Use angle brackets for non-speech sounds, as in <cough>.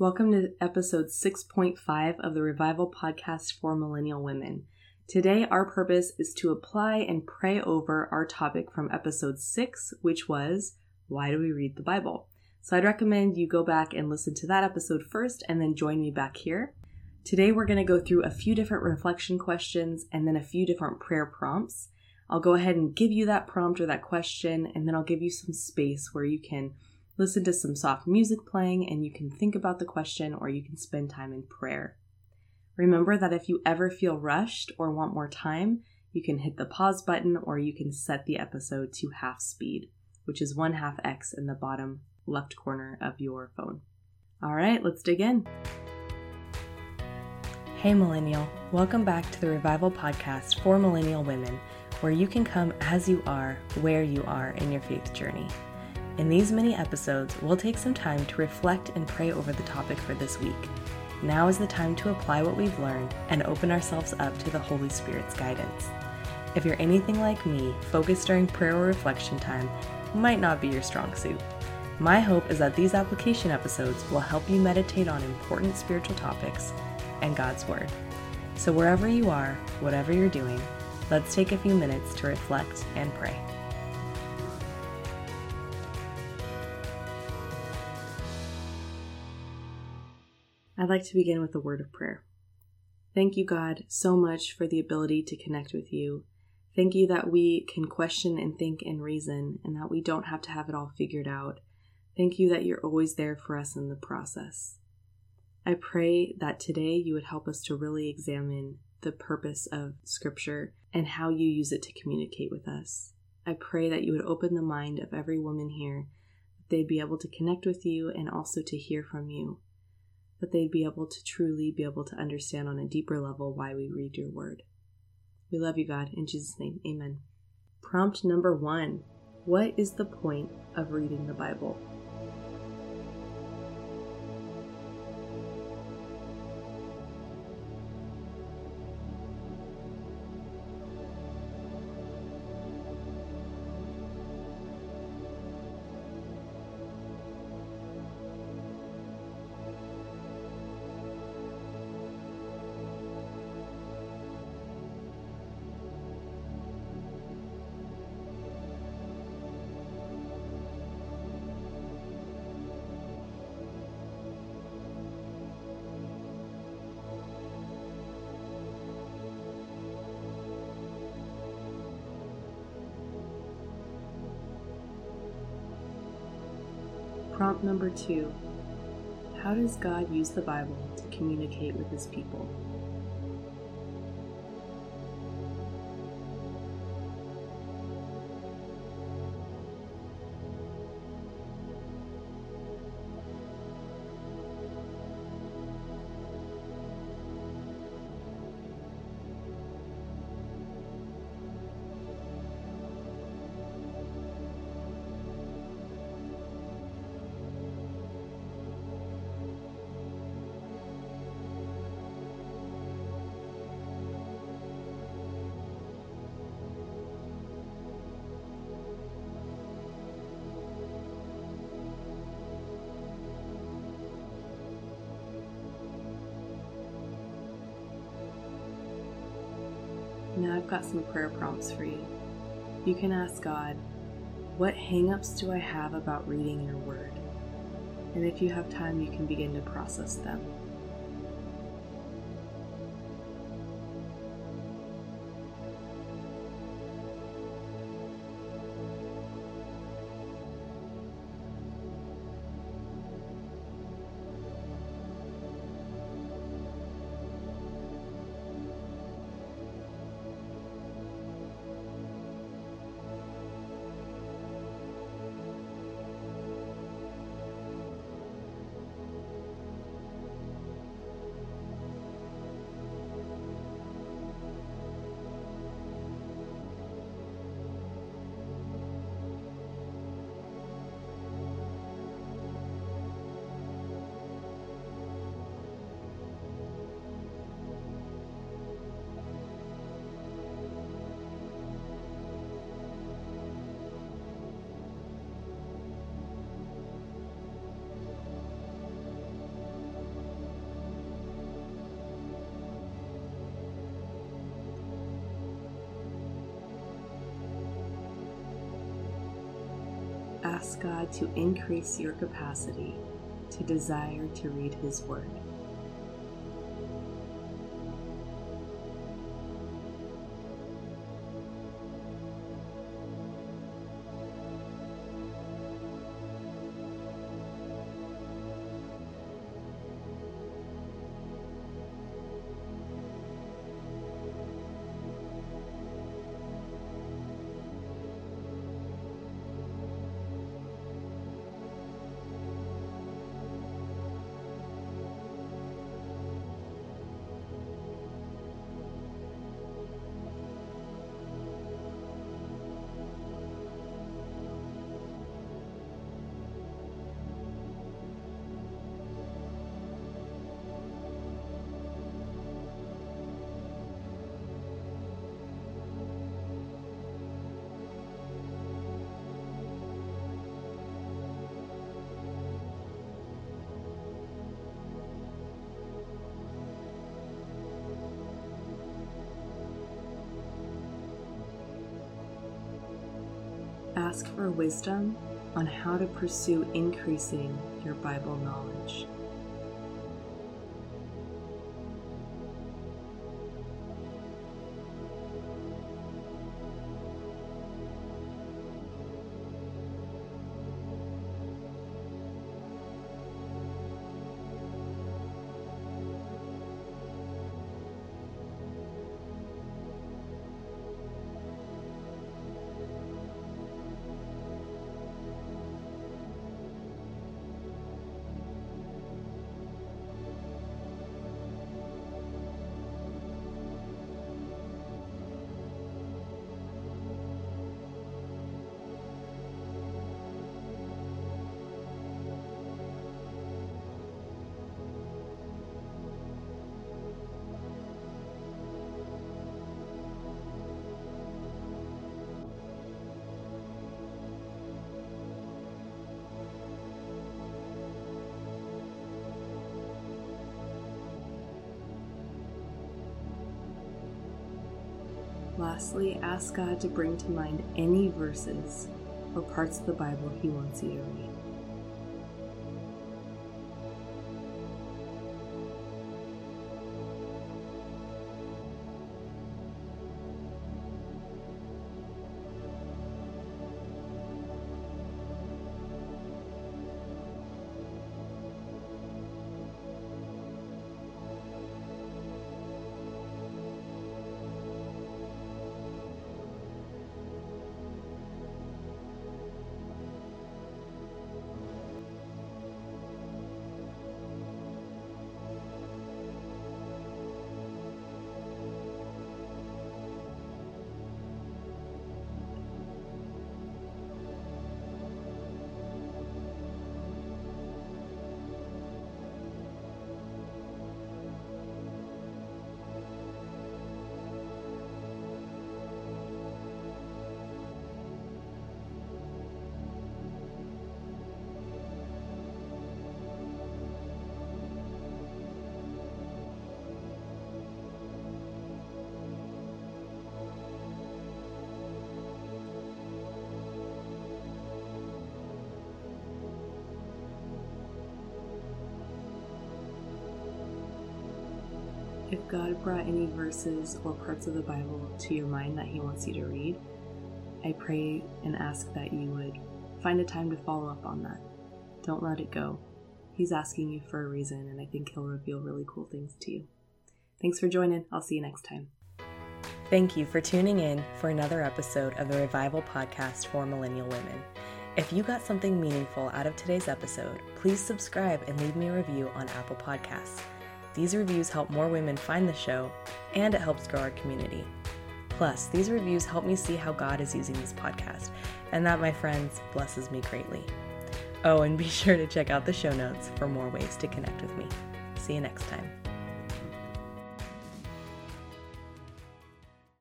Welcome to episode 6.5 of the Revival Podcast for Millennial Women. Today, our purpose is to apply and pray over our topic from episode 6, which was Why Do We Read the Bible? So I'd recommend you go back and listen to that episode first and then join me back here. Today, we're going to go through a few different reflection questions and then a few different prayer prompts. I'll go ahead and give you that prompt or that question, and then I'll give you some space where you can listen to some soft music playing, and you can think about the question or you can spend time in prayer. Remember that if you ever feel rushed or want more time, you can hit the pause button or you can set the episode to half speed, which is one half X in the bottom left corner of your phone. All right, let's dig in. Hey, Millennial. Welcome back to the Revival Podcast for Millennial Women, where you can come as you are, where you are in your faith journey. In these mini episodes, we'll take some time to reflect and pray over the topic for this week. Now is the time to apply what we've learned and open ourselves up to the Holy Spirit's guidance. If you're anything like me, focus during prayer or reflection time might not be your strong suit. My hope is that these application episodes will help you meditate on important spiritual topics and God's Word. So, wherever you are, whatever you're doing, let's take a few minutes to reflect and pray. I'd like to begin with a word of prayer. Thank you, God, so much for the ability to connect with you. Thank you that we can question and think and reason, and that we don't have to have it all figured out. Thank you that you're always there for us in the process. I pray that today you would help us to really examine the purpose of Scripture and how you use it to communicate with us. I pray that you would open the mind of every woman here, that they'd be able to connect with you and also to hear from you that they'd be able to truly be able to understand on a deeper level why we read your word. We love you, God. In Jesus' name, amen. Prompt number one What is the point of reading the Bible? Prompt number two How does God use the Bible to communicate with his people? I've got some prayer prompts for you. You can ask God, What hangups do I have about reading your word? And if you have time, you can begin to process them. Ask God to increase your capacity to desire to read His Word. Ask for wisdom on how to pursue increasing your Bible knowledge. Lastly, ask God to bring to mind any verses or parts of the Bible He wants you to read. If God brought any verses or parts of the Bible to your mind that He wants you to read, I pray and ask that you would find a time to follow up on that. Don't let it go. He's asking you for a reason, and I think He'll reveal really cool things to you. Thanks for joining. I'll see you next time. Thank you for tuning in for another episode of the Revival Podcast for Millennial Women. If you got something meaningful out of today's episode, please subscribe and leave me a review on Apple Podcasts. These reviews help more women find the show, and it helps grow our community. Plus, these reviews help me see how God is using this podcast, and that, my friends, blesses me greatly. Oh, and be <laughs> sure to check out the show notes for more ways to connect with me. See you next time.